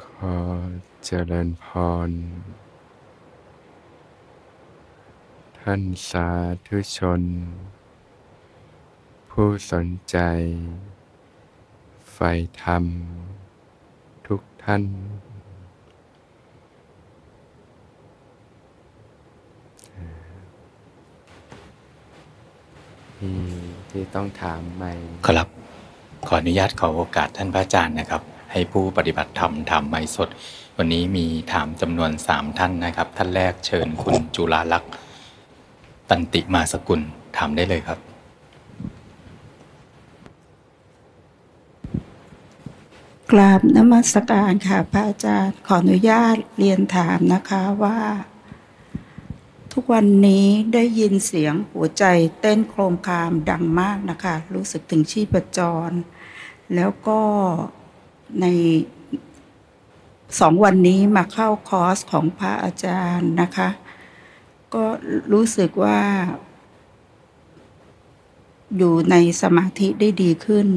ขอเจริญพร ท่านสาธุชน ผู้สนใจ ใฝ่ธรรม ทุกท่าน ที่ต้องถามใหม่ ครับ ขออนุญาตขอโอกาสท่านพระอาจารย์นะครับ ให้ผู้ปฏิบัติธรรมถามไม่สด วันนี้มีถามจำนวนสามท่านนะครับ ท่านแรกเชิญคุณจุฬาลักษณ์ตันติมาสกุลถามได้เลยครับ กราบนมัสการค่ะพระอาจารย์ขออนุญาตเรียนถามนะคะว่า ทุกวันนี้ได้ยินเสียงหัวใจเต้นโครมครามดังมากนะคะ รู้สึกถึงชีพจร แล้วก็ ในสองวันนี้มาเข้าคอร์สของพระอาจารย์นะคะ ก็รู้สึกว่า อยู่ในสมาธิได้ดีขึ้น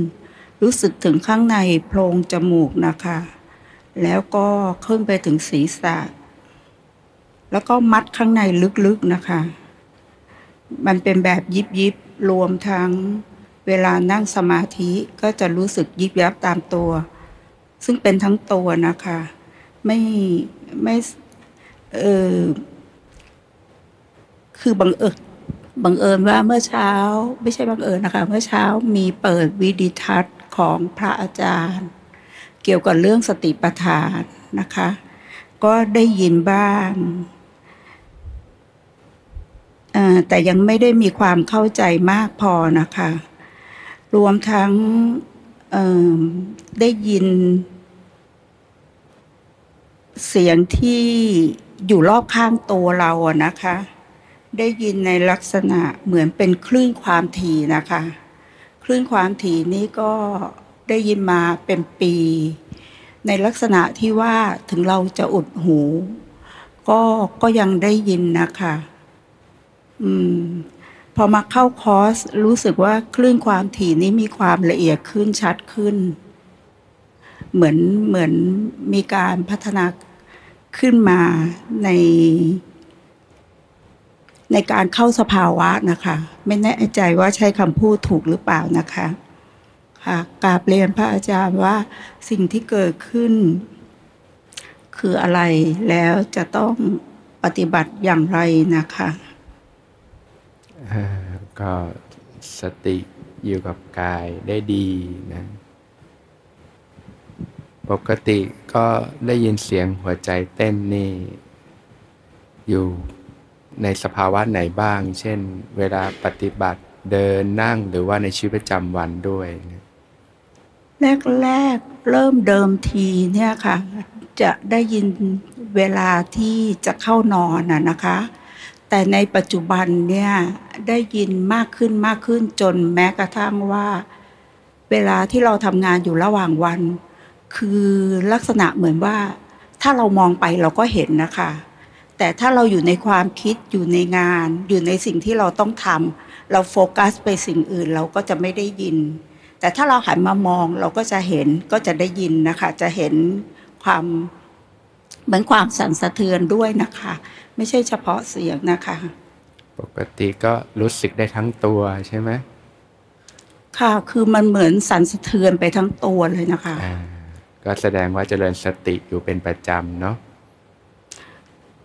รู้สึกถึงข้างในโพรงจมูกนะคะ แล้วก็ขึ้นไปถึงศีรษะ แล้วก็มัดข้างในลึกๆนะคะ มันเป็นแบบยิบยิบๆรวมทั้งเวลานั่งสมาธิก็จะรู้สึกยิบยับตามตัว ซึ่งเป็นทั้งตัวนะคะ ไม่ไม่เออคือบังเอิญบังเอิญว่าเมื่อเช้า ไม่ใช่บังเอิญนะคะ เมื่อเช้ามีเปิดวิดีทัศน์ของพระอาจารย์ เกี่ยวกับเรื่องสติปัฏฐานนะคะ ก็ได้ยินบ้างแต่ยังไม่ได้มีความเข้าใจมากพอนะคะ รวมทั้งได้ยิน เสียงที่อยู่รอบข้างตัวเราอะนะคะ ได้ยินในลักษณะเหมือนเป็นคลื่นความถี่นะคะ คลื่นความถี่นี้ก็ได้ยินมาเป็นปี ในลักษณะที่ว่าถึงเราจะอุดหู ก็ก็ยังได้ยินนะคะอืมพอมาเข้าคอร์สรู้สึกว่าคลื่นความถี่นี้มีความละเอียดขึ้นชัดขึ้น เหมือนเหมือนมีการพัฒนาขึ้นมาใน ในการเข้าสภาวะนะคะ ไม่แน่ใจว่าใช้คำพูดถูกหรือเปล่านะคะค่ะกราบเรียนพระอาจารย์ว่าสิ่งที่เกิดขึ้น คืออะไรแล้วจะต้องปฏิบัติอย่างไรนะคะก็สติอยู่กับกายได้ดีนะ ปกติก็ได้ยินเสียงหัวใจเต้นนี่ อยู่ในสภาวะไหนบ้าง เช่น เวลาปฏิบัติเดินนั่งหรือว่าในชีวิตประจำวันด้วย แรกๆเริ่มเดิมทีเนี่ยค่ะ จะได้ยินเวลาที่จะเข้านอนน่ะนะคะ แต่ในปัจจุบันเนี่ยได้ยินมากขึ้นมากขึ้นจนแม้กระทั่งว่า เวลาที่เราทำงานอยู่ระหว่างวัน คือลักษณะเหมือนว่าถ้าเรามองไปเราก็เห็นนะคะ แต่ถ้าเราอยู่ในความคิดอยู่ในงาน อยู่ในสิ่งที่เราต้องทำเราโฟกัสไปสิ่งอื่นเราก็จะไม่ได้ยิน แต่ถ้าเราหันมามองเราก็จะเห็นก็จะได้ยินนะคะ จะเห็นความเหมือนความสั่นสะเทือนด้วยนะคะ ไม่ใช่เฉพาะเสียงนะคะ ปกติก็รู้สึกได้ทั้งตัวใช่ไหมค่ะ คือมันเหมือนสั่นสะเทือนไปทั้งตัวเลยนะคะอ่า ก็แสดงว่าเจริญสติอยู่เป็นประจำเนาะ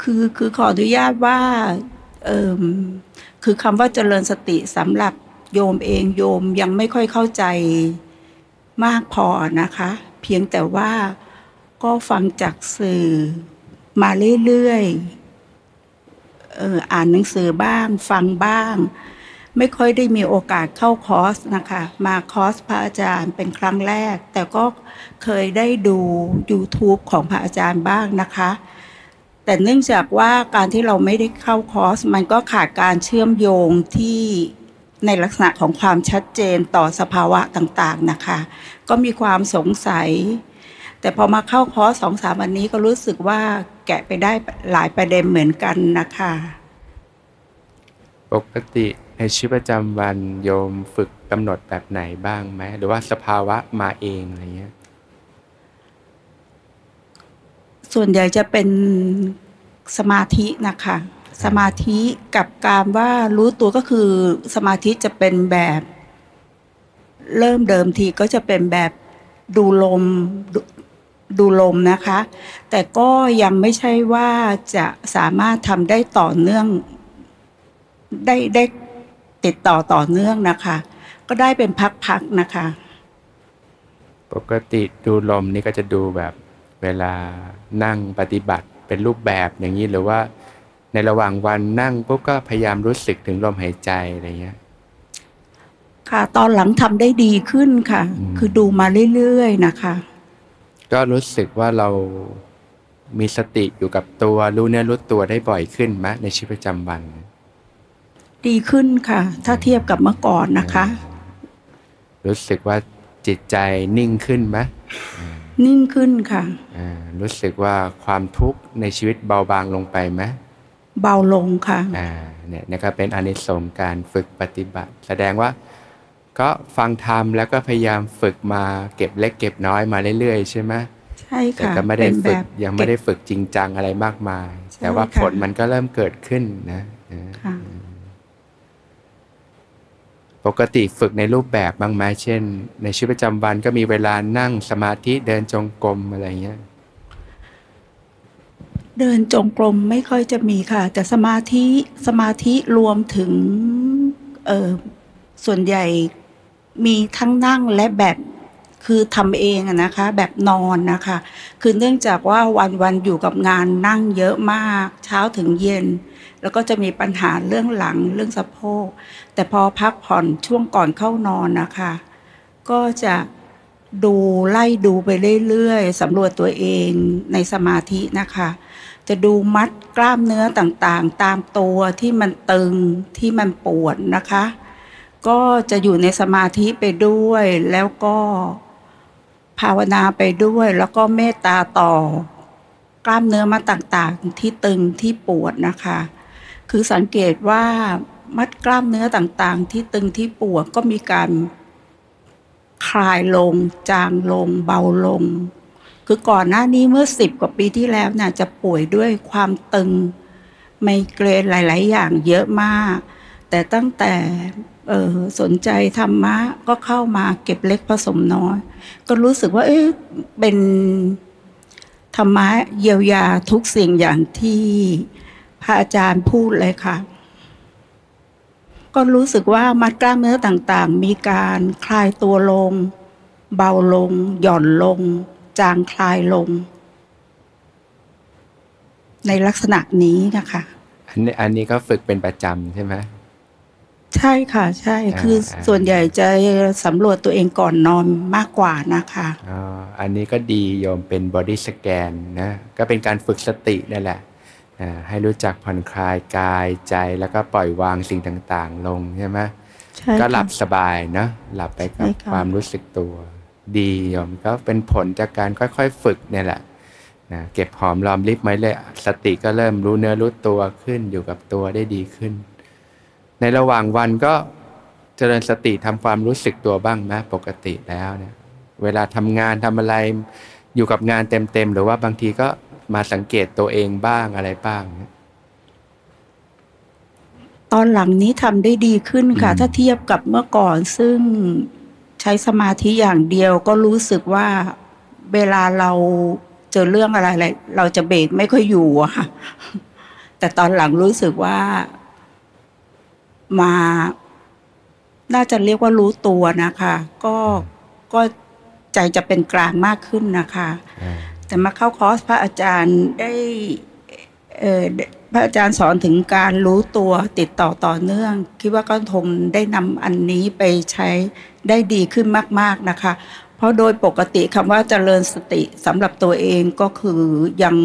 คือคือขออนุญาตว่าเอมคือคำว่าเจริญสติสำหรับโยมเองโยมยังไม่ค่อยเข้าใจมากพอนะคะ เพียงแต่ว่าก็ฟังจากสื่อมาเรื่อยๆอออ่านหนังสือบ้าง ฟังบ้าง ไม่ค่อยได้มีโอกาสเข้าคอร์สนะคะ มาคอร์สพระอาจารย์เป็นครั้งแรก แต่ก็เคยได้ดู YouTube ของพระอาจารย์บ้างนะคะ แต่เนื่องจากว่าการที่เราไม่ได้เข้าคอร์ส มันก็ขาดการเชื่อมโยงที่ในลักษณะของความชัดเจนต่อสภาวะต่างๆนะคะ ก็มีความสงสัย แต่พอมาเข้าคอร์สสองสามวันนี้ก็รู้สึกว่าแกะไปได้หลายประเด็นเหมือนกันนะคะ ปกติ ในชีวิตประจำวันโยมฝึกกำหนดแบบไหนบ้างไหม หรือว่าสภาวะมาเองอะไรเงี้ย ส่วนใหญ่จะเป็นสมาธินะคะ สมาธิกับการว่ารู้ตัวก็คือสมาธิจะเป็นแบบ เริ่มเดิมทีก็จะเป็นแบบดูลมดูดูลมนะคะ แต่ก็ยังไม่ใช่ว่าจะสามารถทำได้ต่อเนื่องได้ได้ ติดต่อต่อเนื่องนะคะ ก็ได้เป็นพักๆนะคะ ปกติดูลมนี่ก็จะดูแบบเวลานั่งปฏิบัติเป็นรูปแบบอย่างนี้หรือว่า ในระหว่างวันนั่งปุ๊บก็พยายามรู้สึกถึงลมหายใจอะไรเงี้ยค่ะตอนหลังทำได้ดีขึ้นค่ะอืมคือดูมาเรื่อยๆนะคะ ก็รู้สึกว่าเรามีสติอยู่กับตัวรู้เนื้อรู้ตัวได้บ่อยขึ้นไหมในชีวิตประจำวัน ดีขึ้นค่ะ ถ้าเทียบกับเมื่อก่อนนะคะ รู้สึกว่าจิตใจนิ่งขึ้นไหมนิ่งขึ้นค่ะอ่ารู้สึกว่าความทุกข์ในชีวิตเบาบางลงไปไหมเบาลงค่ะอ่าเนี่ยนะครับเป็นอานิสงส์การฝึกปฏิบัติ แสดงว่า ก็ฟังธรรมแล้วก็พยายามฝึกมาเก็บเล็กเก็บน้อยมาเรื่อยๆใช่ไหมใช่แต่ค่ะก็ไม่ได้เป็นฝึกแบบยังไม่ได้เก็บฝึกจริงจังอะไรมากมายใช่แต่ว่าค่ะผลมันก็เริ่มเกิดขึ้นนะนะค่ะ ปกติฝึกในรูปแบบบ้างไหมเช่น ในชีวิตประจำวันก็มีเวลานั่งสมาธิเดินจงกรมอะไรเงี้ยเดินจงกรมไม่ค่อยจะมีค่ะ แต่สมาธิสมาธิรวมถึงเออส่วนใหญ่มีทั้งนั่งและแบบ คือทำเองนะคะ แบบนอนนะคะ คือเนื่องจากว่าวันวันๆอยู่กับงานนั่งเยอะมาก เช้าถึงเย็น แล้วก็จะมีปัญหาเรื่องหลังเรื่องสะโพก แต่พอพักผ่อนช่วงก่อนเข้านอนนะคะ ก็จะดูไล่ดูไปเรื่อยๆสำรวจตัวเองในสมาธินะคะ จะดูมัดกล้ามเนื้อต่างๆ ตามตัวที่มันตึงที่มันปวดนะคะ ก็จะอยู่ในสมาธิไปด้วยแล้วก็ ภาวนาไปด้วยแล้วก็เมตตาต่อกล้ามเนื้อมาต่างๆ ที่ตึงที่ปวดนะคะ คือสังเกตว่ามัดกล้ามเนื้อต่างๆ ที่ตึงที่ปวดก็มีการคลายลง จางลง เบาลง คือก่อนหน้านี้เมื่อสิบกว่าปีที่แล้วน่ะจะป่วยด้วยความตึงไมเกรนหลาย ๆ อย่างเยอะมาก แต่ตั้งแต่เออสนใจธรรมะก็เข้ามาเก็บเล็กผสมน้อย ก็รู้สึกว่า เอ๊ะเป็นธรรมะเยียวยาทุกสิ่งอย่างที่พระอาจารย์พูดเลยค่ะ ก็รู้สึกว่ามัดกล้ามเนื้อต่างๆ มีการคลายตัวลง เบาลง หย่อนลง จางคลายลง ในลักษณะนี้นะคะ อันนี้อันนี้ก็ฝึกเป็นประจำใช่ไหม ใช่ค่ะ ใช่อ่าคืออ่าส่วนใหญ่จะสำรวจตัวเองก่อนนอนมากกว่านะคะอ๋ออันนี้ก็ดีโยมเป็นบอดี้สแกนนะก็เป็นการฝึกสตินั่นแหละอ่าให้รู้จักผ่อนคลายกายใจแล้วก็ปล่อยวางสิ่งต่างๆ ลงใช่ไหมใช่ก็หลัค่ะบสบายนะหลับไปกับใช่ค่ะความรู้สึกตัว ดีโยมก็เป็นผลจากการค่อยๆฝึกเนี่ยแหละนะเก็บหอมรอมริบไว้เลยสติก็เริ่มรู้เนื้อรู้ตัวขึ้นอยู่กับตัวได้ดีขึ้น ในระหว่างวันก็เจริญสติทำความรู้สึกตัวบ้างนะปกติแล้วเนี่ยเวลาทำงานทำอะไรอยู่กับงานเต็มๆหรือว่าบางทีก็มาสังเกตตัวเองบ้างอะไรบ้างเนี่ยตอนหลังนี้ทำได้ดีขึ้นค่ะอืมถ้าเทียบกับเมื่อก่อนซึ่งใช้สมาธิอย่างเดียวก็รู้สึกว่าเวลาเราเจอเรื่องอะไรอะไรเราจะเบรกไม่ค่อยอยู่อะค่ะ แต่ตอนหลังรู้สึกว่า มา น่าจะเรียกว่ารู้ตัวนะคะ ก็ก็ใจจะเป็นกลางมากขึ้นนะคะอ่าแต่มาเข้าคอร์สพระอาจารย์ได้เออได้พระอาจารย์สอนถึงการรู้ตัวติดต่อต่อเนื่อง คิดว่าก็คงได้นำอันนี้ไปใช้ได้ดีขึ้นมาก ๆนะคะ เพราะโดยปกติคำว่าเจริญสติสำหรับตัวเองก็คือยัง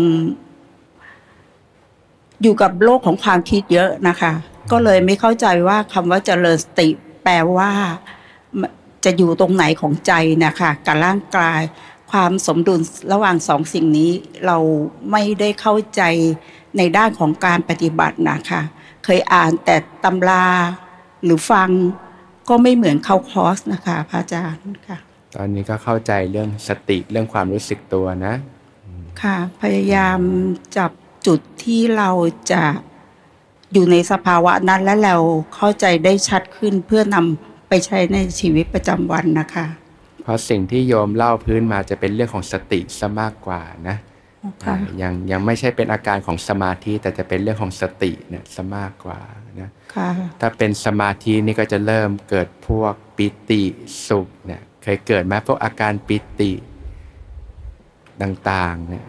อยู่กับโลกของความคิดเยอะนะคะ ก็เลยไม่เข้าใจว่าคำว่าเจริญสติแปลว่าจะอยู่ตรงไหนของใจนะคะกับร่างกาย ความสมดุลระหว่างสองสิ่งนี้ เราไม่ได้เข้าใจในด้านของการปฏิบัตินะคะเคยอ่านแต่ตำราหรือฟังก็ไม่เหมือนเข้าคอร์สนะคะพระอาจารย์ค่ะ ตอนนี้ก็เข้าใจเรื่องสติเรื่องความรู้สึกตัวนะ ค่ะ พยายามจับจุดที่เราจะ อยู่ในสภาวะนั้นและเราเข้าใจได้ชัดขึ้นเพื่อนำไปใช้ในชีวิตประจำวันนะคะ เพราะสิ่งที่โยมเล่าพื้นมาจะเป็นเรื่องของสติซะมากกว่านะค่ะอ่ายังยังไม่ใช่เป็นอาการของสมาธิแต่จะเป็นเรื่องของสติเนี่ยซะมากกว่านะค่ะถ้าเป็นสมาธินี่ก็จะเริ่มเกิดพวกปิติสุขเนี่ยเคยเกิดไหมพวกอาการปิติต่างๆเนี่ย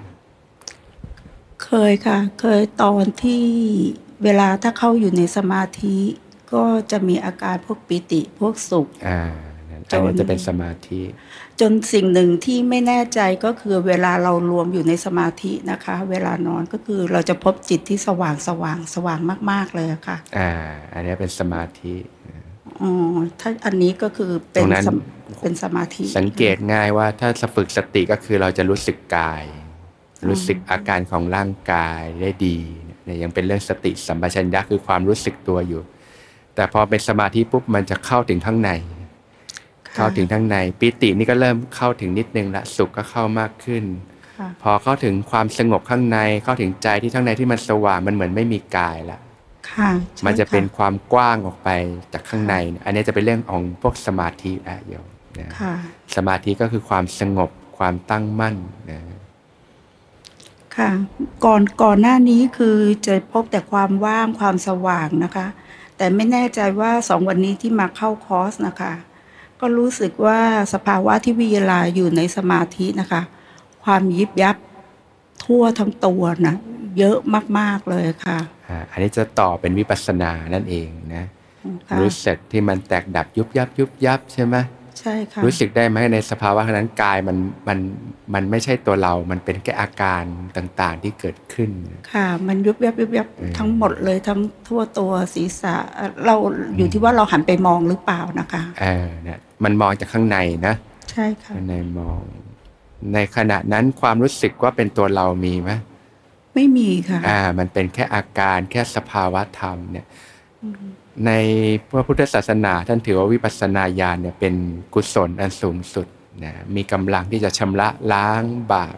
เคยค่ะ เคยตอนที่ เวลาถ้าเข้าอยู่ในสมาธิก็จะมีอาการพวกปิติพวกสุขอ่านั่นอันนี้จะเป็นสมาธิ จนสิ่งหนึ่งที่ไม่แน่ใจก็คือเวลาเรารวมอยู่ในสมาธินะคะ เวลานอนก็คือเราจะพบจิตที่สว่างสว่างสว่างมาก ๆเลยอะค่ะ อ่า อันนี้เป็นสมาธิอ๋อถ้าอันนี้ก็คือเป็นตรงนั้นสมเป็นสมาธิ สังเกตง่ายว่าถ้าฝึกสติก็คือเราจะรู้สึกกาย รู้สึกอาการของร่างกายได้ดี เนี่ยยังเป็นเรื่องสติสัมปชัญญะคือความรู้สึกตัวอยู่ แต่พอเป็นสมาธิปุ๊บมันจะเข้าถึงข้างในค่ะเข้าถึงข้างในปิตินี่ก็เริ่มเข้าถึงนิดนึงละสุขก็เข้ามากขึ้นค่ะพอเข้าถึงความสงบข้างในเข้าถึงใจที่ข้างในที่มันสว่างมันเหมือนไม่มีกายละค่ะใช่มันจะเป็นค่ความกว้างออกไปจากข้างในเนี่ยอันนี้จะเป็นเรื่องของพวกสมาธิอะโยมนะค่ะสมาธิก็คือความสงบความตั้งมั่นนะ ค่ะก่อนก่อนหน้านี้คือจะพบแต่ความว่างความสว่างนะคะ แต่ไม่แน่ใจว่าสองวันนี้ที่มาเข้าคอร์สนะคะ ก็รู้สึกว่าสภาวะที่วิยาลาอยู่ในสมาธินะคะ ความยิบยับทั่วทั้งตัวนะเยอะมาก ๆ เลยค่ะอ่าอันนี้จะต่อเป็นวิปัสสนานั่นเองนะค่ะรู้สึกที่มันแตกดับยุบยับยุบยับใช่ไหม ใช่ค่ะรู้สึกได้ไหมในสภาวะนั้นกายมันมันมันไม่ใช่ตัวเรา มันเป็นแค่อาการต่างๆที่เกิดขึ้น ค่ะ มันยุบยับยุบยับอืมทั้งหมดเลยทั้งทั่วตัวศีรษะเอ่อเราอยู่ที่ว่าเราหันไปมองหรือเปล่านะคะเออเนี่ยมันมองจากข้างในนะ ใช่ค่ะข้างในมอง ในขณะนั้นความรู้สึกว่าเป็นตัวเรามีไหมไม่มีค่ะ อ่า มันเป็นแค่อาการแค่สภาวะธรรมเนี่ย ในพระพุทธศาสนา ท่านถือว่าวิปัสสนาญาณเนี่ยเป็นกุศลอันสูงสุดนะมีกำลังที่จะชำระล้างบาป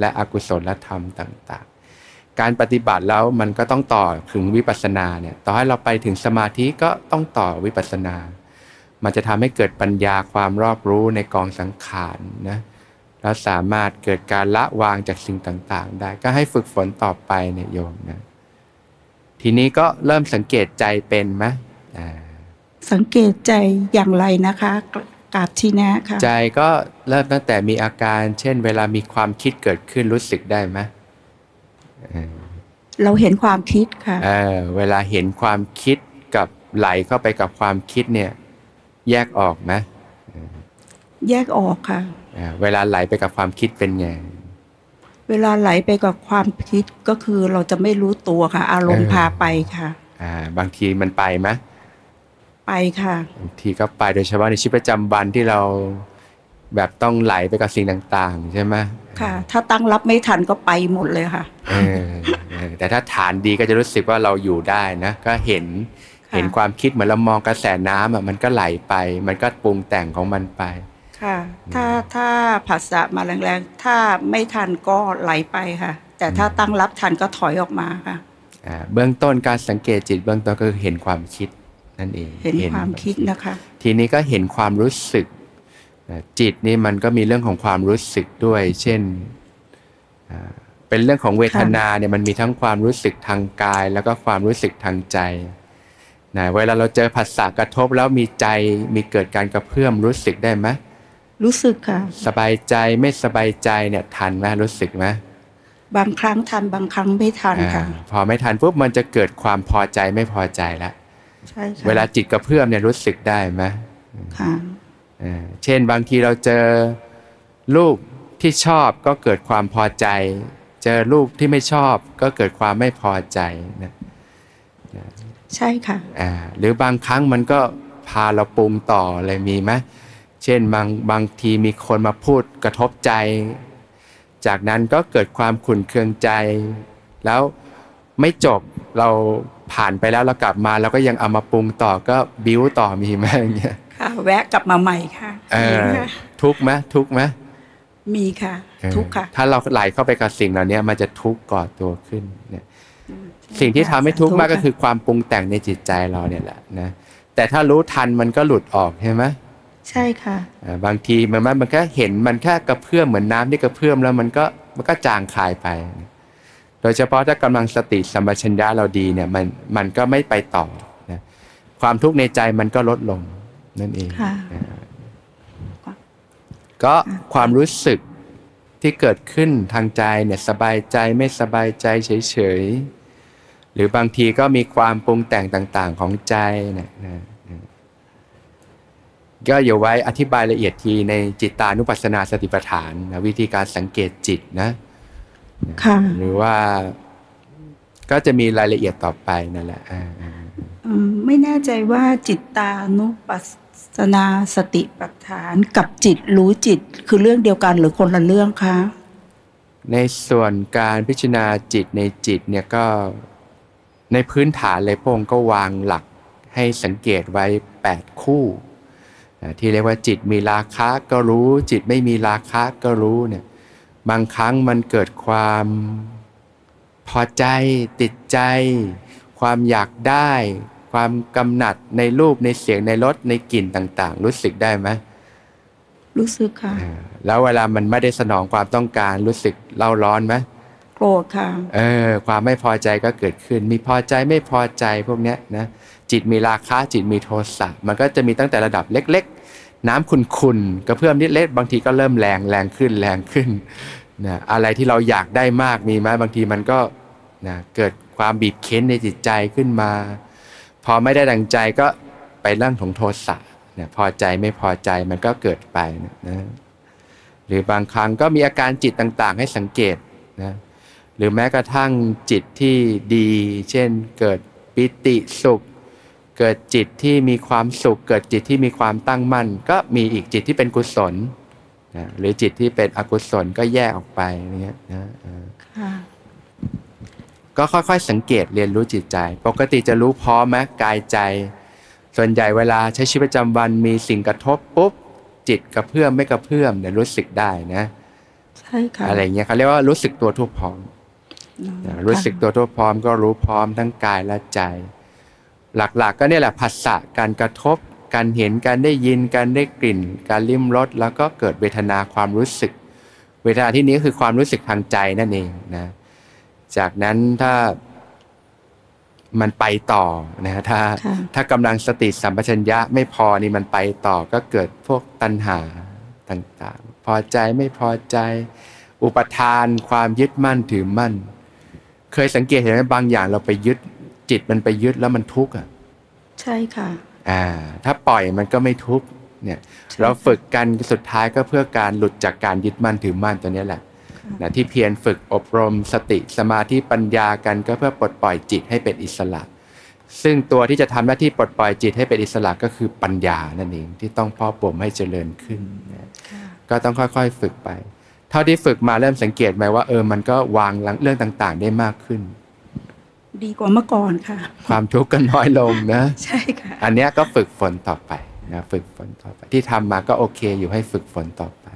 และอกุศลธรรมต่าง ๆ การปฏิบัติแล้วมันก็ต้องต่อถึงวิปัสสนาเนี่ยต่อให้เราไปถึงสมาธิก็ต้องต่อวิปัสสนา มันจะทำให้เกิดปัญญาความรอบรู้ในกองสังขารนะแล้วสามารถเกิดการละวางจากสิ่งต่าง ๆ ได้ก็ให้ฝึกฝนต่อไปเนี่ยโยมนะ ทีนี้ก็เริ่มสังเกตใจเป็นไหมอ่าสังเกตใจอย่างไรนะคะกกราบที่แนะค่ะใจก็เริ่มตั้งแต่มีอาการ เช่น เวลามีความคิดเกิดขึ้นรู้สึกได้ไหมเออเราเห็นความคิดค่ะเออเวลาเห็นความคิดกับไหลเข้าไปกับความคิดเนี่ย แยกออกไหมแยกออกค่ะอ่าเวลาไหลไปกับความคิดเป็นไง เวลาไหลไปกับความคิดก็คือเราจะไม่รู้ตัวค่ะ อารมณ์เออพาไปค่ะ อ่า บางทีมันไปไหมไปค่ะบางทีก็ไปโดยเฉพาะในชีวิตประจำวันที่เราแบบต้องไหลไปกับสิ่งต่างๆ ใช่ไหมค่ะ ถ้าตั้งรับไม่ทันก็ไปหมดเลยค่ะเออเออแต่ถ้าฐานดีก็จะรู้สึกว่าเราอยู่ได้นะ ก็เห็นค่ะเห็นความคิดเหมือนเรามองกระแสน้ำอะมันก็ไหลไป มันก็ปรุงแต่งของมันไป ค่ะ ถ้าถ้าผัสสะมาแรงๆ ถ้าไม่ทันก็ไหลไปค่ะ แต่ถ้าตั้งรับทันก็ถอยออกมาค่ะอ่าเบื้องต้นการสังเกตจิตเบื้องต้นก็คือเห็นความคิดนั่นเองเห็นความคิดนะคะ ทีนี้ก็เห็นความรู้สึกอ่าจิตนี่มันก็มีเรื่องของความรู้สึกด้วย เช่นอ่าเป็นเรื่องของเวทนาเนี่ยมันมีทั้งความรู้สึกทางกาย แล้วก็ความรู้สึกทางใจนะเวลาเราเจอผัสสะกระทบแล้วมีใจมีเกิดการกระเพื่อมรู้สึกได้ไหม รู้สึกค่ะ สบายใจไม่สบายใจเนี่ยทันไหมรู้สึกไหมบางครั้งทันบางครั้งไม่ทันค่ะอ่าพอไม่ทันปุ๊บมันจะเกิดความพอใจไม่พอใจแล้วใช่ค่ะเวลาจิตกระเพื่อมเนี่ยรู้สึกได้ไหมค่ะอ่าเช่นบางทีเราเจอรูปที่ชอบก็เกิดความพอใจ เจอรูปที่ไม่ชอบก็เกิดความไม่พอใจนะใช่ค่ะอ่าหรือบางครั้งมันก็พาเราปรุงต่อเลยมีไหม เช่นบางบางทีมีคนมาพูดกระทบใจ จากนั้นก็เกิดความขุ่นเคืองใจ แล้วไม่จบเราผ่านไปแล้วเรากลับมาเราก็ยังเอามาปรุงต่อก็บิ้วต่อมีไหมอย่างเงี้ยค่ะแวะกลับมาใหม่ค่ะเออมีค่ะ ทุกข์ไหมทุกข์ไหมมีค่ะเออทุกข์ค่ะ ถ้าเราไหลเข้าไปกับสิ่งเหล่านี้มันจะทุกข์ก่อตัวขึ้นเนี่ยสิ่งที่ทำให้ทุกข์มากก็คือความปรุงแต่งในจิตใจเราเนี่ยแหละนะแต่ถ้ารู้ทันมันก็หลุดออกใช่ไหม ใช่ค่ะอ่าบางทีมันมันมันแค่เห็นมันแค่กระเพื่อมเหมือนน้ำที่กระเพื่อมแล้วมันก็มันก็จางคายไป โดยเฉพาะถ้ากำลังสติสัมปชัญญะเราดีเนี่ยมันมันก็ไม่ไปต่อนะความทุกข์ในใจมันก็ลดลงนั่นเองค่ะนะก็ความรู้สึกที่เกิดขึ้นทางใจเนี่ยสบายใจไม่สบายใจเฉยๆหรือบางทีก็มีความปรุงแต่งต่าง ๆ ของใจนะนะนะ ก็อย่าไว้อธิบายละเอียดทีในจิตตานุปัสสนาสติปัฏฐานนะวิธีการสังเกตจิตนะค่ะหรือว่าก็จะมีรายละเอียดต่อไปนั่นแหละอ่าอ่าอืมไม่แน่ใจว่าจิตตานุปัสสนาสติปัฏฐานกับจิตรู้จิตคือเรื่องเดียวกันหรือคนละเรื่องคะในส่วนการพิจารณาจิตในจิตเนี่ยก็ในพื้นฐานเลยพระองค์ก็วางหลักให้สังเกตไว้ 8 คู่อ่า ที่เรียกว่าจิตมีราคะก็รู้ จิตไม่มีราคะก็รู้เนี่ยบางครั้งมันเกิดความพอใจติดใจ ความอยากได้ ความกำหนัดในรูปในเสียงในรสในกลิ่นต่าง ๆ รู้สึกได้ไหมรู้สึกค่ะอ่าแล้วเวลามันไม่ได้สนองความต้องการรู้สึกเล่าร้อนไหมโกรธค่ะ เออ ความไม่พอใจก็เกิดขึ้น มีพอใจไม่พอใจพวกเนี้ยนะ จิตมีราคะจิตมีโทสะมันก็จะมีตั้งแต่ระดับเล็ก ๆ น้ำขุ่นๆกระเพื่อมนิดเล็กบางทีก็เริ่มแรงแรงขึ้นแรงขึ้นนะอะไรที่เราอยากได้มากมีไหมบางทีมันก็นะเกิดความบีบเค้นในจิตใจขึ้นมา พอไม่ได้ดังใจก็ไปเรื่องของโทสะนี่ยพอใจไม่พอใจมันก็เกิดไปนะนะหรือบางครั้งก็มีอาการจิตต่างๆ ให้สังเกตนะหรือแม้กระทั่งจิตที่ดี เช่นเกิดปิติสุข เกิดจิตที่มีความสุข เกิดจิตที่มีความตั้งมั่น ก็มีอีกจิตที่เป็นกุศลนะหรือจิตที่เป็นอกุศลก็แยกออกไปอย่างเงี้ยนะเออค่ะก็ค่อยๆสังเกตเรียนรู้จิตใจ ปกติจะรู้พร้อมไหมกายใจ ส่วนใหญ่เวลาใช้ชีวิตประจำวันมีสิ่งกระทบปุ๊บจิตกระเพื่อมไม่กระเพื่อมเนี่ยรู้สึกได้นะใช่ค่ะอะไรเงี้ยเขาเรียกว่ารู้สึกตัวทั่วพร้อมอืมนะรู้สึกตัวทั่วพร้อมก็รู้พร้อมทั้งกายและใจ หลักๆ ก็เนี่ยแหละผัสสะการกระทบ การเห็นการได้ยินการได้กลิ่น การลิ้มรสแล้วก็เกิดเวทนาความรู้สึก เวทนาที่นี้ก็คือความรู้สึกทางใจนั่นเองนะจากนั้นถ้ามันไปต่อนะถ้าค่ะถ้ากำลังสติสัมปชัญญะไม่พอนี่มันไปต่อก็เกิดพวกตัณหาต่างๆ พอใจไม่พอใจ อุปทานความยึดมั่นถือมั่น เคยสังเกตเห็นไหมบางอย่างเราไปยึด จิตมันไปยึดแล้วมันทุกข์อะใช่ค่ะ อ่า ถ้าปล่อยมันก็ไม่ทุกข์เนี่ยใช่เราฝึกกันสุดท้ายก็เพื่อการหลุดจากการยึดมั่นถือมั่นตัวเนี้ยแหละนะที่เพียรฝึกอบรมสติสมาธิปัญญากันก็เพื่อปลดปล่อยจิตให้เป็นอิสระ ซึ่งตัวที่จะทำหน้าที่ปลดปล่อยจิตให้เป็นอิสระก็คือปัญญานั่นเองที่ต้องเพ่อบ่มให้เจริญขึ้นนะค่ะก็ต้องค่อยๆฝึกไป เท่าที่ฝึกมาเริ่มสังเกตไหมว่าเออมันก็วางเรื่องต่างๆ ได้มากขึ้น ดีกว่าเมื่อก่อนค่ะ ความทุกข์ก็น้อยลงนะ ใช่ค่ะ อันเนี้ยก็ฝึกฝนต่อไปนะฝึกฝนต่อไป ที่ทำมาก็โอเคอยู่ให้ฝึกฝนต่อไป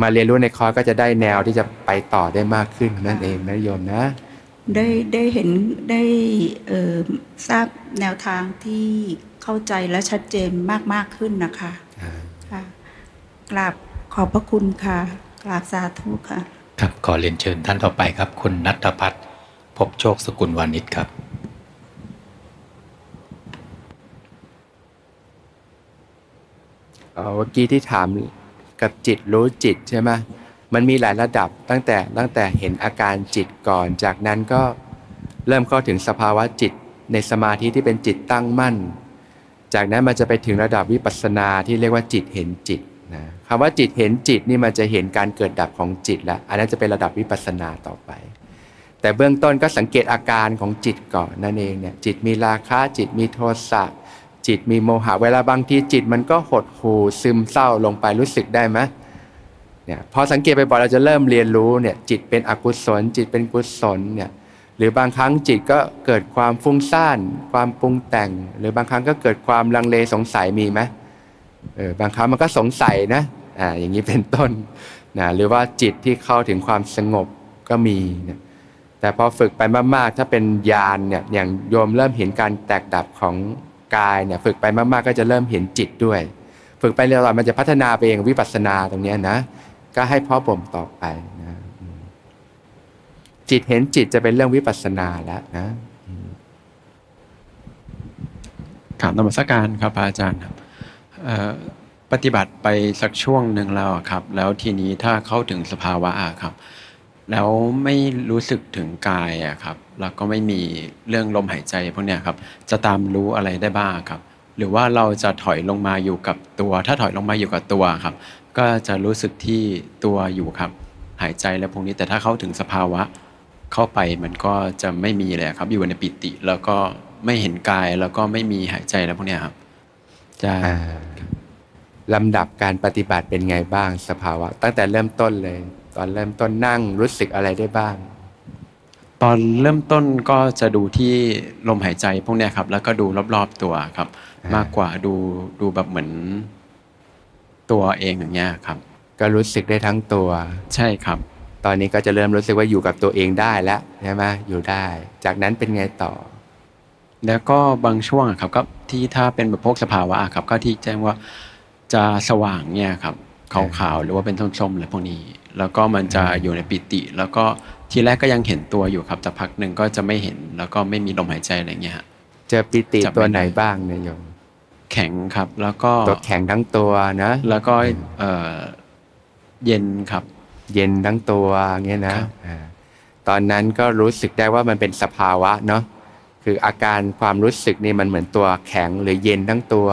มาเรียนรู้ในคอร์สก็จะได้แนวที่จะไปต่อได้มากขึ้นนั่นเองนะโยมนะ ได้ได้เห็นได้เอ่อทราบแนวทางที่เข้าใจและชัดเจนมากมากขึ้นนะคะค่ะกราบขอบพระคุณค่ะกราบสาธุค่ะ ครับขอเรียนเชิญท่านต่อไปครับ คุณนัทพัฒน์ พบโชคสกุลวานิชครับเมื่อกี้ที่ถามกับจิตรู้จิตใช่ไหมมันมีหลายระดับตั้งแต่ตั้งแต่เห็นอาการจิตก่อน จากนั้นก็เริ่มเข้าถึงสภาวะจิตในสมาธิที่เป็นจิตตั้งมั่น จากนั้นมันจะไปถึงระดับวิปัสสนาที่เรียกว่าจิตเห็นจิตนะคำว่าจิตเห็นจิตนี่มันจะเห็นการเกิดดับของจิตแล้ว อันนั้นจะเป็นระดับวิปัสสนาต่อไป แต่เบื้องต้นก็สังเกตอาการของจิตก่อนนั่นเองเนี่ยจิตมีราคะจิตมีโทสะจิตมีโมหะเวลาบางทีจิตมันก็หดหู่ซึมเศร้าลงไปรู้สึกได้ไหมเนี่ยพอสังเกตไปบ่อยเราจะเริ่มเรียนรู้เนี่ยจิตเป็นอกุศล จิตเป็นกุศลเนี่ยหรือบางครั้งจิตก็เกิดความฟุ้งซ่าน ความปรุงแต่ง หรือบางครั้งก็เกิดความลังเลสงสัยมีไหมเออบางครั้งมันก็สงสัยนะอ่าอย่างนี้เป็นต้นนะหรือว่าจิตที่เข้าถึงความสงบก็มีนะ แต่พอฝึกไปมากๆ ถ้าเป็นญาณเนี่ยอย่างโยมเริ่มเห็นการแตกดับของกายเนี่ยฝึกไปมากๆ ก็จะเริ่มเห็นจิตด้วย ฝึกไปเรื่อยๆมันจะพัฒนาไปเองวิปัสสนาตรงนี้นะก็ให้พ่อบ่มต่อไปนะจิตเห็นจิตจะเป็นเรื่องวิปัสสนาแล้วนะถามนมัสการครับอาจารย์ครับปฏิบัติไปสักช่วงหนึ่งแล้วครับ แล้วทีนี้ถ้าเข้าถึงสภาวะครับ แล้วไม่รู้สึกถึงกายอะครับ แล้วก็ไม่มีเรื่องลมหายใจพวกเนี้ยครับ จะตามรู้อะไรได้บ้างครับ หรือว่าเราจะถอยลงมาอยู่กับตัว ถ้าถอยลงมาอยู่กับตัวครับ ก็จะรู้สึกที่ตัวอยู่ครับ หายใจแล้วพวกนี้แต่ถ้าเข้าถึงสภาวะเข้าไปมันก็จะไม่มีเลยครับ อยู่ในปิติ แล้วก็ไม่เห็นกายแล้วก็ไม่มีหายใจแล้วพวกเนี้ยครับจะอ่ ลำดับการปฏิบัติเป็นไงบ้างสภาวะ ตั้งแต่เริ่มต้นเลย ตอนเริ่มต้นนั่งรู้สึกอะไรได้บ้าง ตอนเริ่มต้นก็จะดูที่ลมหายใจพวกเนี้ยครับ แล้วก็ดูรอบๆตัวครับอ่ามมากกว่าดูดูแบบเหมือนตัวเองอย่างเงี้ยครับ ก็รู้สึกได้ทั้งตัว ใช่ครับ ตอนนี้ก็จะเริ่มรู้สึกว่าอยู่กับตัวเองได้แล้วใช่ไหมอยู่ได้ จากนั้นเป็นไงต่อ แล้วก็บางช่วงอะครับก็ที่ถ้าเป็นแบบพวกสภาวะอะครับ ก็ที่แจ้งว่า จะสว่างเนี่ยครับขาวๆหรือว่าเป็นส้มๆอะไรพวกนี้ แล้วก็มันจะอยู่ในปิติ แล้วก็ทีแรกก็ยังเห็นตัวอยู่ครับแต่พักหนึ่งก็จะไม่เห็นแล้วก็ไม่มีลมหายใจอะไรเงี้ยฮะเจอปิติจับไม่ตัวไหนได้บ้างเนี่ยโยมแข็งครับ แล้วก็ตัวแข็งทั้งตัวนะ แล้วก็เอ่อเย็นครับ เย็นทั้งตัวเงี้ยนะครับอ่าตอนนั้นก็รู้สึกได้ว่ามันเป็นสภาวะเนาะคืออาการความรู้สึกนี่มันเหมือนตัวแข็งหรือเย็นทั้งตัว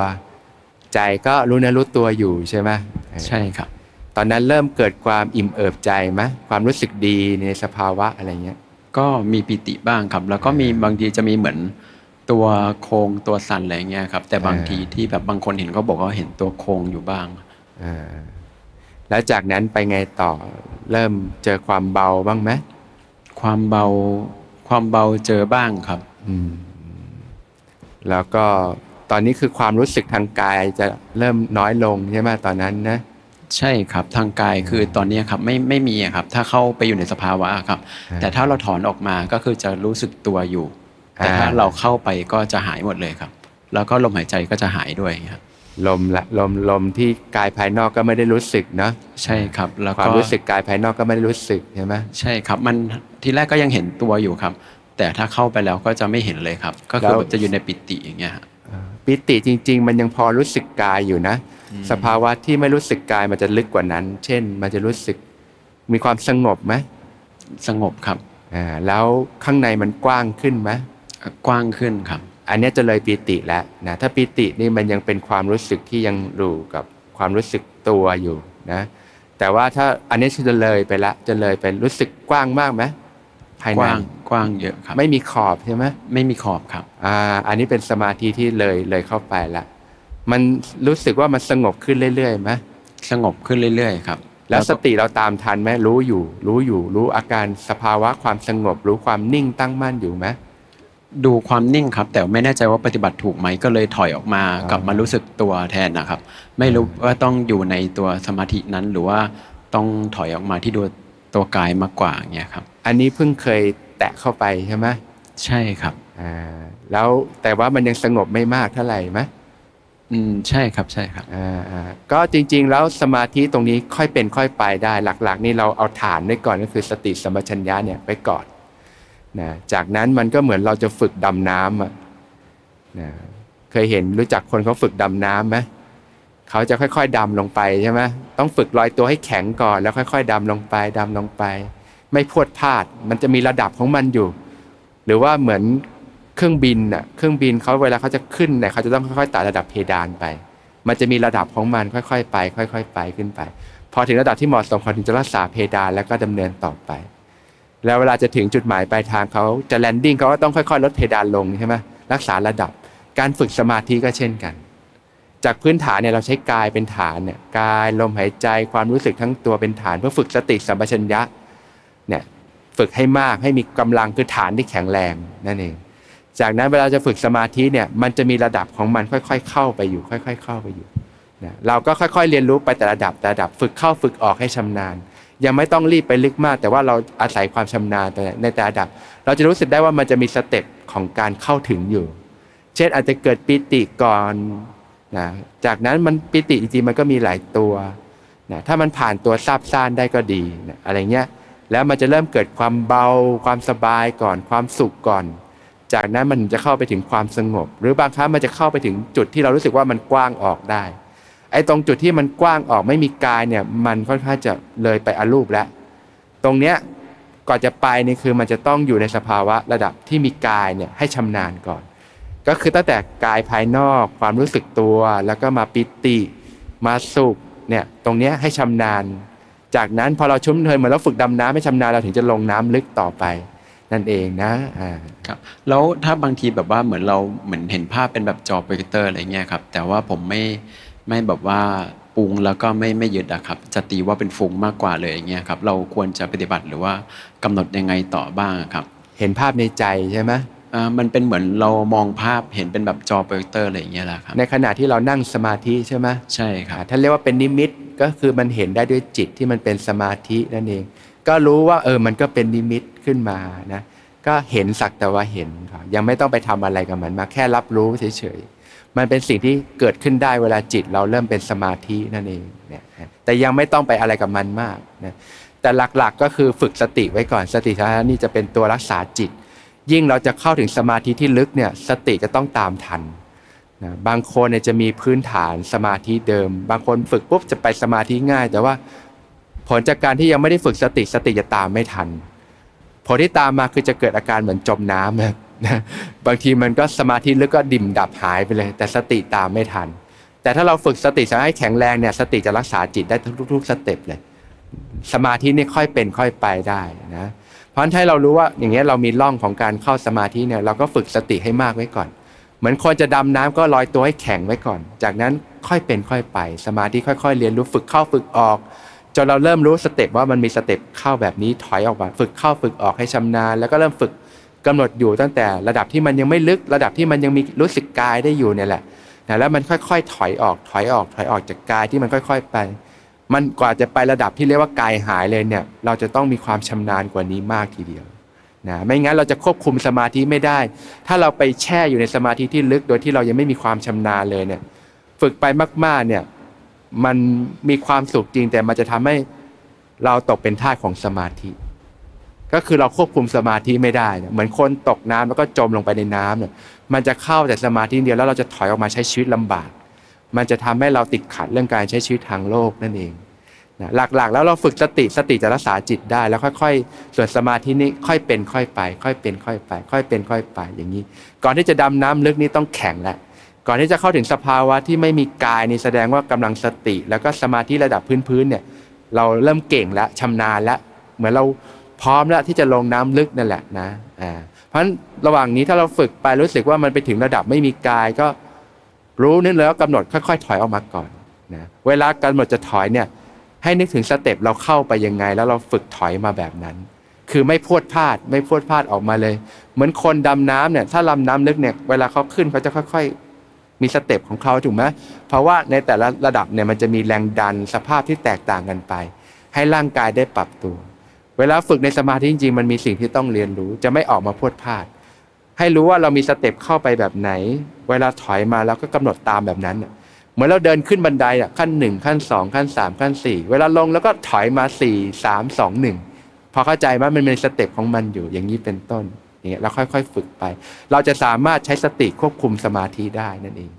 ใจก็รู้เนื้อรู้ตัวอยู่ใช่ไหมเออใช่ครับ ตอนนั้นเริ่มเกิดความอิ่มเอิบใจไหมความรู้สึกดีในสภาวะอะไรเงี้ยก็มีปิติบ้างครับ แล้วก็มีบางทีจะมีเหมือนตัวโครงตัวสั่นอะไรเงี้ยครับ แต่บางอ่าทีที่แบบบางคนเห็นก็บอกว่าเห็นตัวโครงอยู่บ้างอ่าแล้วจากนั้นไปไงต่อเริ่มเจอความเบาบ้างไหมความเบาความเบาเจอบ้างครับอืมแล้วก็ ตอนนี้คือความรู้สึกทางกายจะเริ่มน้อยลงใช่ไหมตอนนั้นนะใช่ครับทางกายคือตอนเนี้ยครับไม่ไม่มีอะครับ ถ้าเข้าไปอยู่ในสภาวะอะครับอ่าแต่ถ้าเราถอนออกมาก็คือจะรู้สึกตัวอยู่ แต่ถ้าอ่าเราเข้าไปก็จะหายหมดเลยครับ แล้วก็ลมหายใจก็จะหายด้วยครับลมละลมลมที่กายภายนอกก็ไม่ได้รู้สึกเนาะใช่ครับ แล้วความก็รู้สึกกายภายนอกก็ไม่ได้รู้สึกใช่ไหมใช่ครับ มันทีแรกก็ยังเห็นตัวอยู่ครับ แต่ถ้าเข้าไปแล้วก็จะไม่เห็นเลยครับ ก็คือแบบจะอยู่ในปิติอย่างเงี้ยฮะอ่า ปิติจริง ๆ มันยังพอรู้สึกกายอยู่นะ สภาวะที่ไม่รู้สึกกายมันจะลึกกว่านั้น เช่น มันจะรู้สึกมีความสงบไหมสงบครับอ่าแล้วข้างในมันกว้างขึ้นไหมกว้างขึ้นครับ อันเนี้ยจะเลยปีติแล้วนะถ้าปีตินี่มันยังเป็นความรู้สึกที่ยังอยู่กับความรู้สึกตัวอยู่นะแต่ว่าถ้าอันนี้จะเลยไปละจะเลยไปรู้สึกกว้างมากไหม ภายกในว้างกว้างเยอะครับไม่มีขอบใช่ไหมไม่มีขอบครับ อ่าอันนี้เป็นสมาธิที่เลยเลยเข้าไปละมันรู้สึกว่ามันสงบขึ้นเรื่อยๆไหมสงบขึ้นเรื่อยๆครับแล้วสก็ติเราตามทันไหมรู้อยู่ รู้อยู่ รู้อาการสภาวะความสงบ รู้ความนิ่งตั้งมั่นอยู่ไหม ดูความนิ่งครับ แต่ไม่แน่ใจว่าปฏิบัติถูกไหมก็เลยถอยออกมาอ่ากลับมารู้สึกตัวแทนนะครับ ไม่รู้ว่าต้องอยู่ในตัวสมาธินั้นหรือว่าต้องถอยออกมาที่ดูตัวกายมากกว่าอย่างเงี้ยครับ อันนี้เพิ่งเคยแตะเข้าไปใช่ไหมใช่ครับอ่าแล้วแต่ว่ามันยังสงบไม่มากเท่าไหร่ไหมอืมใช่ครับใช่ครับอ่าอ่าก็จริง ๆ แล้วสมาธิตรงนี้ค่อยเป็นค่อยไปได้หลัก ๆ นี่เราเอาฐานไว้ก่อนก็คือสติสัมปชัญญะเนี่ยไว้ก่อนนะจากนั้นมันก็เหมือนเราจะฝึกดำน้ำอะนะเคยเห็นรู้จักคนเขาฝึกดำน้ำไหมเขาจะค่อย ๆดำลงไปใช่ไหมต้องฝึกลอยตัวให้แข็งก่อนแล้วค่อย ๆดำลงไปดำลงไป ไม่พรวดพลาด มันจะมีระดับของมันอยู่ หรือว่าเหมือนเครื่องบินน่ะเครื่องบินเขาเวลาเขาจะขึ้นเนี่ยเขาจะต้องค่อยๆไต่ระดับเพดานไป มันจะมีระดับของมันค่อยๆไป ค่อย ๆ ไปขึ้นไป พอถึงระดับที่เหมาะสมเขาถึงจะรักษาเพดานแล้วก็ดำเนินต่อไป แล้วเวลาจะถึงจุดหมายปลายทางเขาจะแลนดิ้งเขาก็ต้องค่อยๆ ลดเพดานลงใช่ไหมรักษาระดับ การฝึกสมาธิก็เช่นกัน จากพื้นฐานเนี่ยเราใช้กายเป็นฐานเนี่ยกายลมหายใจความรู้สึกทั้งตัวเป็นฐาน เพื่อฝึกสติสัมปชัญญะเฝึกให้มากให้มีกำลังคือฐานที่แข็งแรงนั่นเอง จากนั้นเวลาจะฝึกสมาธิเนี่ยมันจะมีระดับของมันค่อย ๆ เข้าไปอยู่ ค่อย ๆ เข้าไปอยู่นะเราก็ค่อย ๆ เรียนรู้ไปแต่ระดับแต่ระดับฝึกเข้าฝึกออกให้ชำนาญ ยังไม่ต้องรีบไปลึกมาก แต่ว่าเราอาศัยความชำนาญไปในแต่ระดับ เราจะรู้สึกได้ว่ามันจะมีสเต็ปของการเข้าถึงอยู่ เช่นอาจจะเกิดปิติก่อนนะจากนั้นมันปิติจริงๆมันก็มีหลายตัวนะถ้ามันผ่านตัวซาบซ่านได้ก็ดีนะอะไรเงี้ย แล้วมันจะเริ่มเกิดความเบา ความสบายก่อน ความสุขก่อน จากนั้นมันจะเข้าไปถึงความสงบ หรือบางครั้งมันจะเข้าไปถึงจุดที่เรารู้สึกว่ามันกว้างออกได้ ไอ้ตรงจุดที่มันกว้างออกไม่มีกายเนี่ยมันค่อนข้างจะเลยไปอรูปแล้ว ตรงเนี้ยก่อนจะไปนี่คือมันจะต้องอยู่ในสภาวะระดับที่มีกายเนี่ยให้ชำนาญก่อน ก็คือตั้งแต่กายภายนอกความรู้สึกตัว แล้วก็มาปิติ มาสุขเนี่ยตรงเนี้ยให้ชำนาญ จากนั้นพอเราชุ่มเทยเหมือนเราฝึกดำน้ำให้ชำนาญเราถึงจะลงน้ำลึกต่อไป นั่นเองนะอ่าครับแล้วถ้าบางทีแบบว่าเหมือนเราเหมือนเห็นภาพเป็นแบบจอโปรเจคเตอร์อะไรเงี้ยครับแต่ว่าผมไม่ไม่แบบว่าปรุงแล้วก็ไม่ไม่ยึดอะครับจะตีว่าเป็นฟุ้งมากกว่าเลยอย่างเงี้ยครับเราควรจะปฏิบัติหรือว่ากำหนดยังไงต่อบ้างอะครับ เห็นภาพในใจใช่ไหมอ่า มันเป็นเหมือนเรามองภาพเห็นเป็นแบบจอโปรเจคเตอร์อะไรอย่างเงี้ยแหละครับ ในขณะที่เรานั่งสมาธิใช่ไหมใช่ อ่าครับท่านเรียกว่าเป็นนิมิตก็คือมันเห็นได้ด้วยจิตที่มันเป็นสมาธินั่นเอง ก็รู้ว่าเออมันก็เป็นนิมิตขึ้นมานะก็เห็นสักแต่ว่าเห็นครับยังไม่ต้องไปทำอะไรกับมันมาแค่รับรู้เฉยๆมันเป็นสิ่งที่เกิดขึ้นได้เวลาจิตเราเริ่มเป็นสมาธินั่นเองเนี่ยฮะแต่ยังไม่ต้องไปอะไรกับมันมากนะแต่หลักๆก็คือฝึกสติไว้ก่อนสติสานี่จะเป็นตัวรักษาจิต ยิ่งเราจะเข้าถึงสมาธิที่ลึกเนี่ยสติจะต้องตามทันนะบางคนเนี่ยจะมีพื้นฐานสมาธิเดิม บางคนฝึกปุ๊บจะไปสมาธิง่าย แต่ว่าผลจากการที่ยังไม่ได้ฝึกสติสติจะตามไม่ทัน ผลที่ตามมาคือจะเกิดอาการเหมือนจมน้ำนะบางทีมันก็สมาธิลึกก็ดิ่งดับหายไปเลย แต่สติตามไม่ทัน แต่ถ้าเราฝึกสติจะให้แข็งแรงเนี่ยสติจะรักษาจิตได้ทุกๆสเต็ปเลย สมาธินี่ค่อยเป็นค่อยไปได้นะ เพราะฉะนั้นถ้าเรารู้ว่าอย่างเงี้ยเรามีร่องของการเข้าสมาธิเนี่ยเราก็ฝึกสติให้มากไว้ก่อน เหมือนคนจะดำน้ำก็ลอยตัวให้แข็งไว้ก่อน จากนั้นค่อยเป็นค่อยไป สมาธิค่อย ๆ เรียนรู้ฝึกเข้าฝึกออกจนเราเริ่มรู้สเต็ปว่ามันมีสเต็ปเข้าแบบนี้ถอยออกมาฝึกเข้าฝึกออกให้ชำนาญ แล้วก็เริ่มฝึกกำหนดอยู่ตั้งแต่ระดับที่มันยังไม่ลึกระดับที่มันยังมีรู้สึกกายได้อยู่เนี่ยแหละนะแล้วมันค่อยๆ ถอยออกถอยออกถอยออกจากกายที่มันค่อย ๆ ไป มันกว่าจะไประดับที่เรียกว่ากายหายเลยเนี่ย เราจะต้องมีความชำนาญกว่านี้มากทีเดียวนะไม่งั้นเราจะควบคุมสมาธิไม่ได้ ถ้าเราไปแช่อยู่ในสมาธิที่ลึกโดยที่เรายังไม่มีความชำนาญเลยเนี่ย ฝึกไปมาก ๆเนี่ยมันมีความสุขจริงแต่มันจะทำให้เราตกเป็นท่าของสมาธิ ก็คือเราควบคุมสมาธิไม่ได้เนี่ยเหมือนคนตกน้ำแล้วก็จมลงไปในน้ำเนี่ยมันจะเข้าแต่สมาธิเดียวแล้วเราจะถอยออกมาใช้ชีวิตลำบาก มันจะทำให้เราติดขัดเรื่องการใช้ชีวิตทางโลกนั่นเองนะหลักๆ แล้วเราฝึกสติสติจะรักษาจิตได้แล้วค่อยๆ ส่วนสมาธินี้ค่อยเป็นค่อยไป ค่อยเป็นค่อยไป ค่อยเป็นค่อยไปอย่างนี้ ก่อนที่จะดำน้ำลึกนี้ต้องแข็งแล้วก่อนที่จะเข้าถึงสภาวะที่ไม่มีกายนี่แสดงว่ากำลังสติ แล้วก็สมาธิระดับพื้นๆเนี่ยเราเริ่มเก่งแล้วชำนาญแล้วเหมือนเราพร้อมแล้วที่จะลงน้ำลึกนั่นแหละนะอ่าเพราะฉะนั้นระหว่างนี้ถ้าเราฝึกไปรู้สึกว่ามันไปถึงระดับไม่มีกายก็ รู้นึกแล้วกำหนดค่อยๆ ถอยออกมาก่อนนะเวลากำหนดจะถอยเนี่ยให้นึกถึงสเต็ปเราเข้าไปยังไง แล้วเราฝึกถอยมาแบบนั้น คือไม่พรวดพราด ไม่พรวดพราดออกมาเลย เหมือนคนดำน้ำเนี่ยถ้าลำน้ำลึกเนี่ยเวลาเขาขึ้นเขาจะค่อย ๆ มีสเต็ปของเขาถูกไหมเพราะว่าในแต่ละระดับเนี่ยมันจะมีแรงดันสภาพที่แตกต่างกันไป ให้ร่างกายได้ปรับตัว เวลาฝึกในสมาธิจริงๆมันมีสิ่งที่ต้องเรียนรู้ จะไม่ออกมาพรวดพราด ให้รู้ว่าเรามีสเต็ปเข้าไปแบบไหน เวลาถอยมาเราก็กำหนดตามแบบนั้นเหมือนเราเดินขึ้นบันไดอะขั้นหนึ่งขั้นสองขั้นสามขั้นสี่เวลาลงแล้วก็ถอยมาสี่สามสองหนึ่งพอเข้าใจว่ามันเป็นสเต็ปของมันอยู่อย่างนี้เป็นต้นอย่างเงี้ยเราค่อยๆ ฝึกไป เราจะสามารถใช้สติควบคุมสมาธิได้นั่นเอง